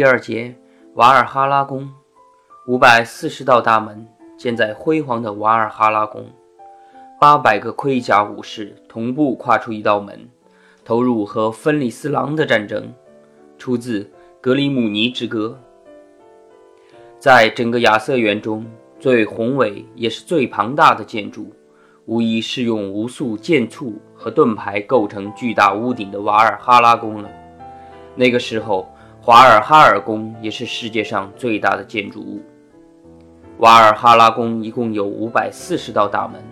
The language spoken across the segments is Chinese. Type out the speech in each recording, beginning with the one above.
第二节，瓦尔哈拉宫，五百四十道大门建在辉煌的瓦尔哈拉宫，八百个盔甲武士同步跨出一道门，投入和芬里斯狼的战争。出自《格里姆尼之歌》。在整个亚瑟园中最宏伟也是最庞大的建筑，无疑是用无数剑簇和盾牌构成巨大屋顶的瓦尔哈拉宫了。那个时候。华尔哈尔宫也是世界上最大的建筑物。瓦尔哈拉宫一共有五百四十道大门，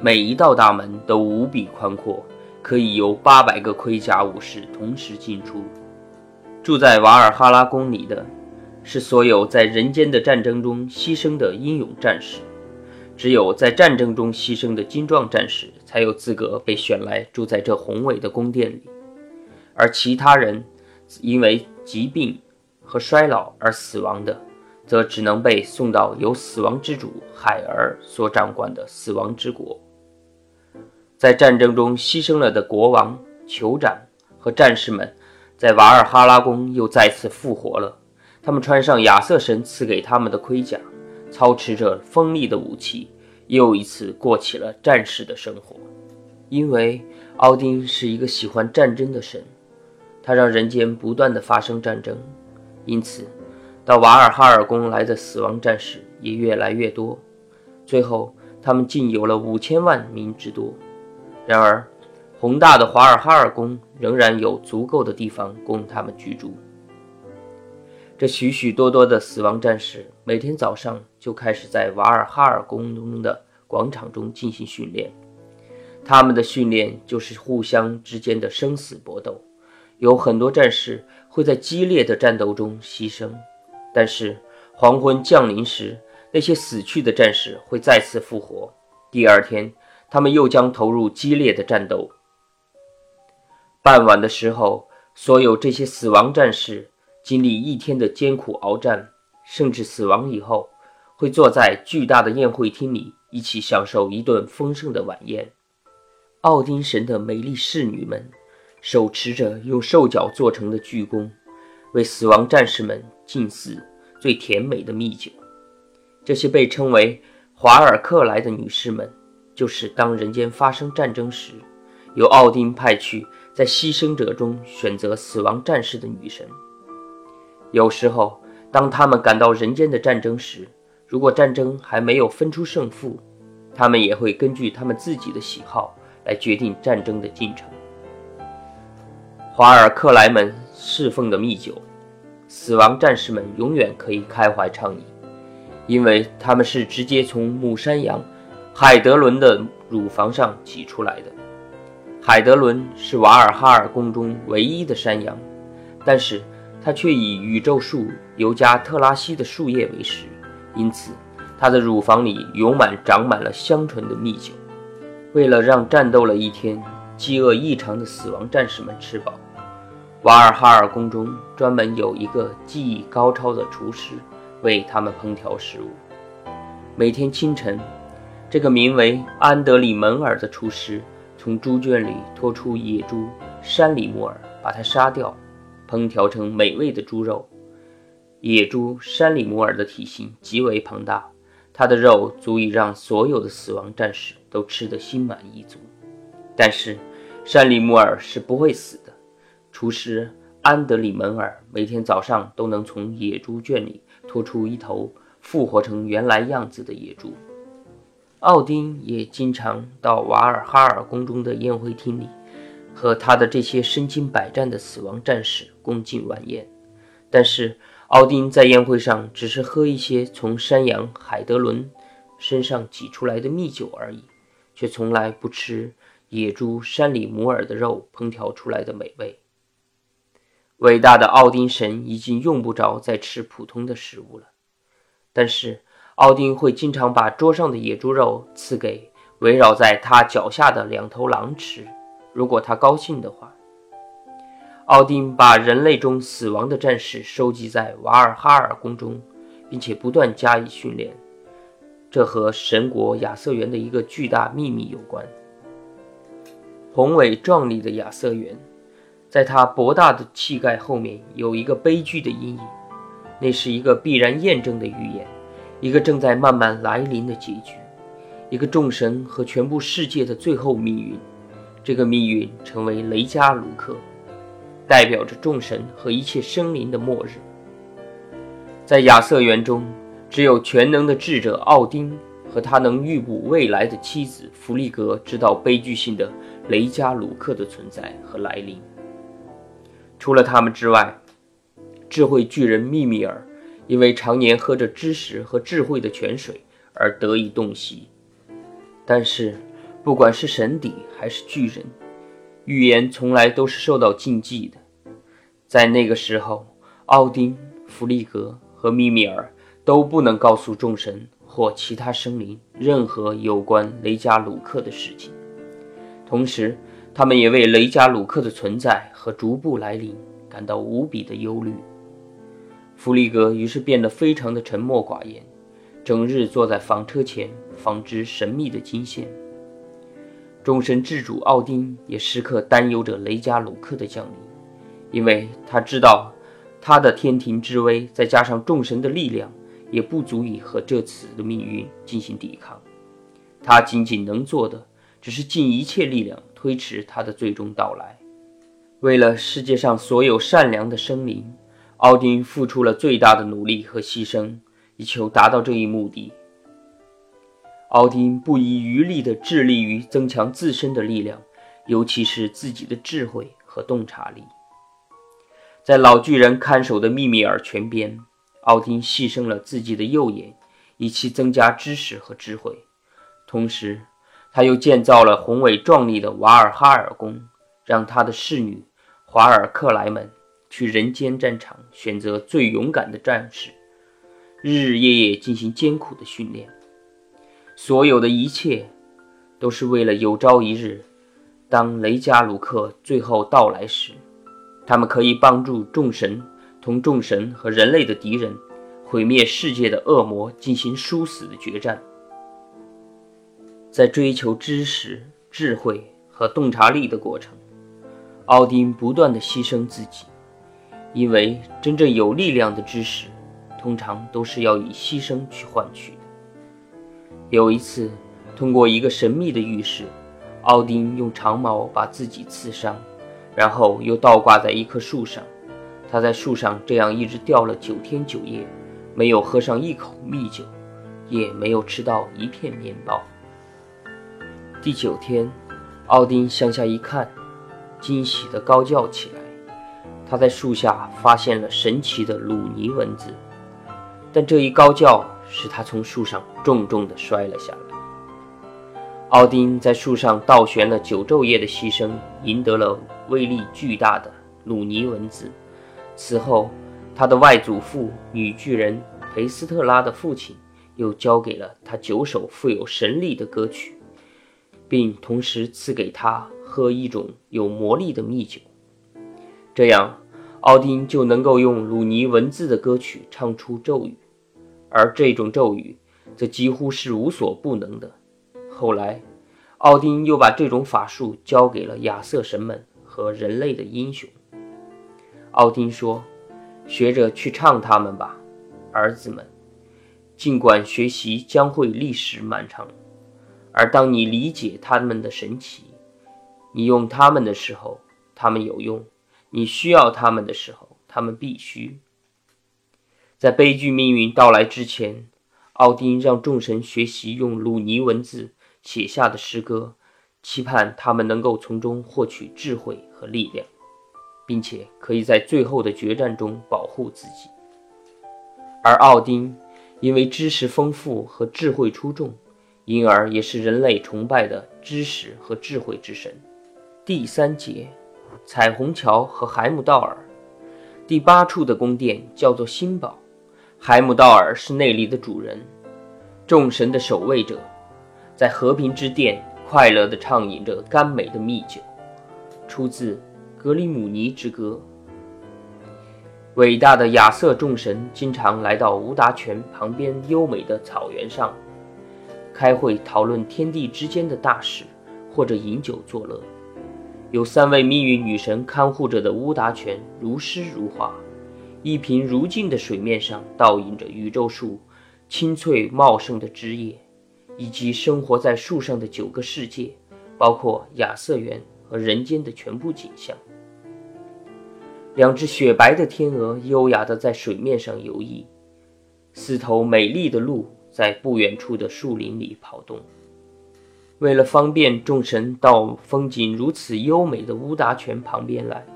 每一道大门都无比宽阔，可以由八百个盔甲武士同时进出。住在瓦尔哈拉宫里的，是所有在人间的战争中牺牲的英勇战士。只有在战争中牺牲的精壮战士，才有资格被选来住在这宏伟的宫殿里，而其他人，因为。疾病和衰老而死亡的，则只能被送到由死亡之主海尔所掌管的死亡之国。在战争中牺牲了的国王、酋长和战士们，在瓦尔哈拉宫又再次复活了。他们穿上亚瑟神赐给他们的盔甲，操持着锋利的武器，又一次过起了战士的生活。因为奥丁是一个喜欢战争的神。他让人间不断的发生战争，因此，到瓦尔哈尔宫来的死亡战士也越来越多，最后他们竟有了五千万名之多。然而，宏大的瓦尔哈尔宫仍然有足够的地方供他们居住。这许许多多的死亡战士每天早上就开始在瓦尔哈尔宫中的广场中进行训练，他们的训练就是互相之间的生死搏斗。有很多战士会在激烈的战斗中牺牲，但是黄昏降临时，那些死去的战士会再次复活。第二天，他们又将投入激烈的战斗。傍晚的时候，所有这些死亡战士经历一天的艰苦鏖战，甚至死亡以后，会坐在巨大的宴会厅里，一起享受一顿丰盛的晚宴。奥丁神的美丽侍女们。手持着用兽角做成的巨弓，为死亡战士们敬祀最甜美的蜜酒。这些被称为华尔克莱的女士们，就是当人间发生战争时，由奥丁派去在牺牲者中选择死亡战士的女神。有时候，当他们赶到人间的战争时，如果战争还没有分出胜负，他们也会根据他们自己的喜好来决定战争的进程。华尔克莱们侍奉的蜜酒，死亡战士们永远可以开怀畅饮，因为他们是直接从母山羊海德伦的乳房上挤出来的。海德伦是瓦尔哈尔宫中唯一的山羊，但是它却以宇宙树尤加特拉西的树叶为食，因此它的乳房里永满长满了香醇的蜜酒。为了让战斗了一天、饥饿异常的死亡战士们吃饱。瓦尔哈尔宫中专门有一个技艺高超的厨师为他们烹调食物。每天清晨，这个名为安德里门尔的厨师从猪圈里拖出野猪山里木尔，把它杀掉，烹调成美味的猪肉。野猪山里木尔的体型极为庞大，它的肉足以让所有的死亡战士都吃得心满意足。但是，山里木尔是不会死的。厨师安德里门尔每天早上都能从野猪圈里拖出一头复活成原来样子的野猪。奥丁也经常到瓦尔哈尔宫中的宴会厅里，和他的这些身经百战的死亡战士共进晚宴。但是，奥丁在宴会上只是喝一些从山羊海德伦身上挤出来的蜜酒而已，却从来不吃野猪山里摩尔的肉烹调出来的美味。伟大的奥丁神已经用不着再吃普通的食物了，但是奥丁会经常把桌上的野猪肉赐给围绕在他脚下的两头狼吃，如果他高兴的话。奥丁把人类中死亡的战士收集在瓦尔哈尔宫中，并且不断加以训练，这和神国亚瑟园的一个巨大秘密有关。宏伟壮丽的亚瑟园。在他博大的气概后面有一个悲剧的阴影，那是一个必然验证的预言，一个正在慢慢来临的结局，一个众神和全部世界的最后命运。这个命运成为雷加卢克，代表着众神和一切生灵的末日。在亚瑟园中，只有全能的智者奥丁和他能预卜未来的妻子弗利格知道悲剧性的雷加鲁克的存在和来临。除了他们之外，智慧巨人秘密尔因为常年喝着知识和智慧的泉水而得以洞悉。但是，不管是神邸还是巨人，预言从来都是受到禁忌的。在那个时候，奥丁、弗利格和密米尔都不能告诉众神或其他生灵任何有关雷加鲁克的事情。同时，他们也为雷加鲁克的存在和逐步来临感到无比的忧虑。弗利格于是变得非常的沉默寡言，整日坐在纺车前纺织神秘的金线。众神之主奥丁也时刻担忧着雷加鲁克的降临，因为他知道他的天庭之威，再加上众神的力量，也不足以和这次的命运进行抵抗。他仅仅能做的，只是尽一切力量推迟他的最终到来。为了世界上所有善良的生灵，奥丁付出了最大的努力和牺牲，以求达到这一目的。奥丁不遗余力地致力于增强自身的力量，尤其是自己的智慧和洞察力。在老巨人看守的密米尔泉边，奥丁牺牲了自己的右眼，以期增加知识和智慧。同时，他又建造了宏伟壮丽的瓦尔哈尔宫，让他的侍女华尔克莱们去人间战场选择最勇敢的战士，日日夜夜进行艰苦的训练。所有的一切，都是为了有朝一日，当雷加鲁克最后到来时，他们可以帮助众神同众神和人类的敌人，毁灭世界的恶魔进行殊死的决战。在追求知识、智慧和洞察力的过程，奥丁不断的牺牲自己，因为真正有力量的知识，通常都是要以牺牲去换取的。有一次，通过一个神秘的浴室，奥丁用长矛把自己刺伤，然后又倒挂在一棵树上。他在树上这样一直吊了九天九夜，没有喝上一口蜜酒，也没有吃到一片面包。第九天，奥丁向下一看，惊喜地高叫起来。他在树下发现了神奇的鲁尼文字，但这一高叫。使他从树上重重地摔了下来。奥丁在树上倒悬了九昼夜的牺牲，赢得了威力巨大的鲁尼文字。此后，他的外祖父女巨人培斯特拉的父亲又交给了他九首富有神力的歌曲，并同时赐给他喝一种有魔力的蜜酒。这样，奥丁就能够用鲁尼文字的歌曲唱出咒语。而这种咒语则几乎是无所不能的。后来，奥丁又把这种法术交给了亚瑟神们和人类的英雄。奥丁说：“学着去唱他们吧，儿子们。尽管学习将会历时漫长，而当你理解他们的神奇，你用他们的时候，他们有用；你需要他们的时候，他们必须。”在悲剧命运到来之前，奥丁让众神学习用鲁尼文字写下的诗歌，期盼他们能够从中获取智慧和力量，并且可以在最后的决战中保护自己。而奥丁因为知识丰富和智慧出众，因而也是人类崇拜的知识和智慧之神。第三节，彩虹桥和海姆道尔。第八处的宫殿叫做新堡。海姆道尔是那里的主人，众神的守卫者，在和平之殿快乐地畅饮着甘美的蜜酒，出自《格里姆尼之歌》。伟大的亚瑟众神经常来到乌达泉旁边优美的草原上，开会讨论天地之间的大事，或者饮酒作乐。有三位命运女神看护着的乌达泉如诗如画。一平如镜的水面上倒映着宇宙树青翠茂盛的枝叶，以及生活在树上的九个世界，包括亚瑟园和人间的全部景象。两只雪白的天鹅优雅地在水面上游弋，四头美丽的鹿在不远处的树林里跑动。为了方便众神到风景如此优美的乌达泉旁边来，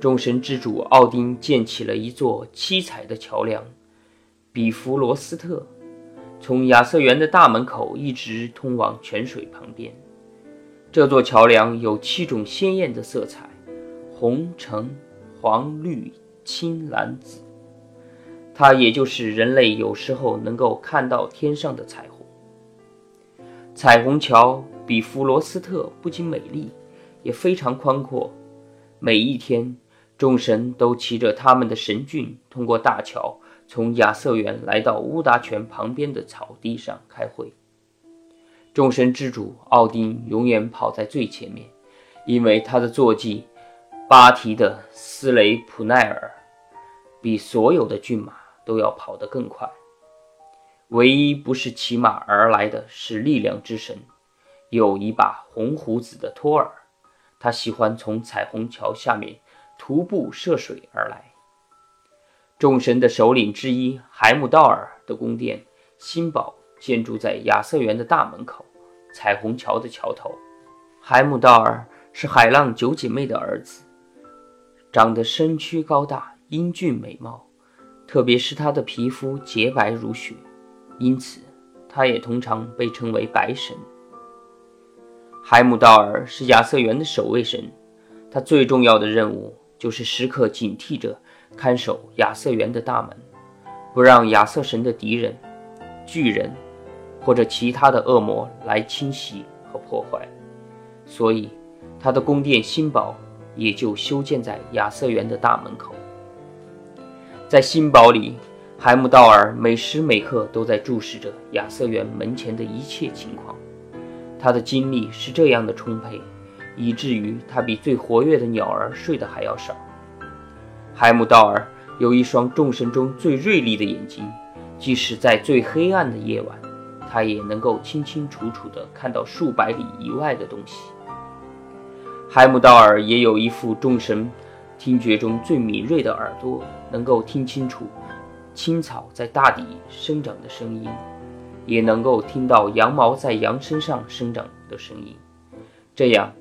众神之主奥丁建起了一座七彩的桥梁——比弗罗斯特，从亚瑟园的大门口一直通往泉水旁边。这座桥梁有七种鲜艳的色彩：红、橙。黄、绿、青、蓝、紫，它也就是人类有时候能够看到天上的彩虹。彩虹桥比弗罗斯特不仅美丽，也非常宽阔。每一天，众神都骑着他们的神骏，通过大桥，从亚瑟园来到乌达泉旁边的草地上开会。众神之主奥丁永远跑在最前面，因为他的坐骑。巴提的斯雷普奈尔比所有的骏马都要跑得更快。唯一不是骑马而来的是力量之神，有一把红胡子的托尔，他喜欢从彩虹桥下面徒步涉水而来。众神的首领之一海姆道尔的宫殿新堡建筑在亚瑟园的大门口，彩虹桥的桥头。海姆道尔是海浪九姐妹的儿子。长得身躯高大、英俊美貌，特别是他的皮肤洁白如雪，因此他也通常被称为白神。海姆道尔是亚瑟园的守卫神，他最重要的任务就是时刻警惕着看守亚瑟园的大门，不让亚瑟神的敌人、巨人或者其他的恶魔来侵袭和破坏。所以，他的宫殿新堡。也就修建在亚瑟园的大门口。在新堡里，海姆道尔每时每刻都在注视着亚瑟园门前的一切情况。他的精力是这样的充沛，以至于他比最活跃的鸟儿睡得还要少。海姆道尔有一双众神中最锐利的眼睛，即使在最黑暗的夜晚，他也能够清清楚楚地看到数百里以外的东西。海姆道尔也有一副众神听觉中最敏锐的耳朵，能够听清楚青草在大地生长的声音，也能够听到羊毛在羊身上生长的声音。这样，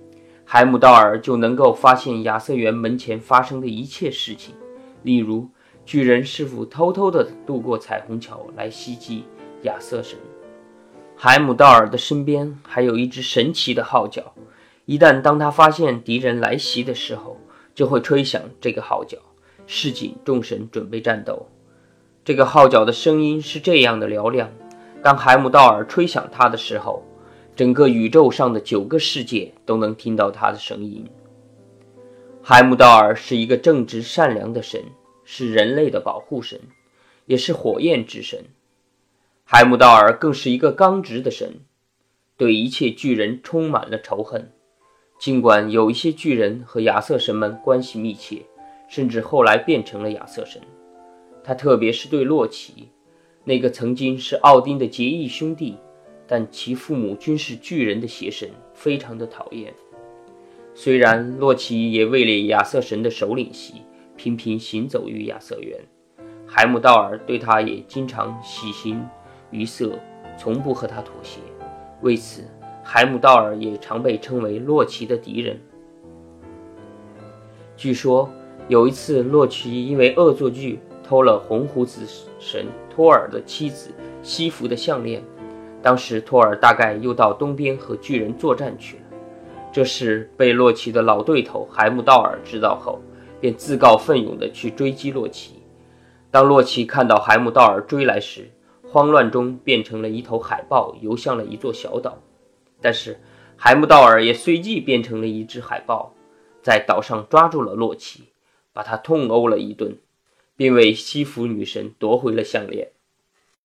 海姆道尔就能够发现亚瑟园门前发生的一切事情，例如巨人是否偷偷地渡过彩虹桥来袭击亚瑟神。海姆道尔的身边还有一只神奇的号角。一旦当他发现敌人来袭的时候，就会吹响这个号角，示警众神准备战斗。这个号角的声音是这样的嘹亮：当海姆道尔吹响它的时候，整个宇宙上的九个世界都能听到它的声音。海姆道尔是一个正直善良的神，是人类的保护神，也是火焰之神。海姆道尔更是一个刚直的神，对一切巨人充满了仇恨。尽管有一些巨人和亚瑟神们关系密切，甚至后来变成了亚瑟神，他特别是对洛奇，那个曾经是奥丁的结义兄弟，但其父母均是巨人的邪神，非常的讨厌。虽然洛奇也位列亚瑟神的首领席，频频行走于亚瑟园，海姆道尔对他也经常喜形于色，从不和他妥协。为此。海姆道尔也常被称为洛奇的敌人。据说有一次，洛奇因为恶作剧偷了红胡子神托尔的妻子西弗的项链，当时托尔大概又到东边和巨人作战去了。这事被洛奇的老对头海姆道尔知道后，便自告奋勇地去追击洛奇。当洛奇看到海姆道尔追来时，慌乱中变成了一头海豹，游向了一座小岛。但是，海姆道尔也随即变成了一只海豹，在岛上抓住了洛奇，把他痛殴了一顿，并为西服女神夺回了项链。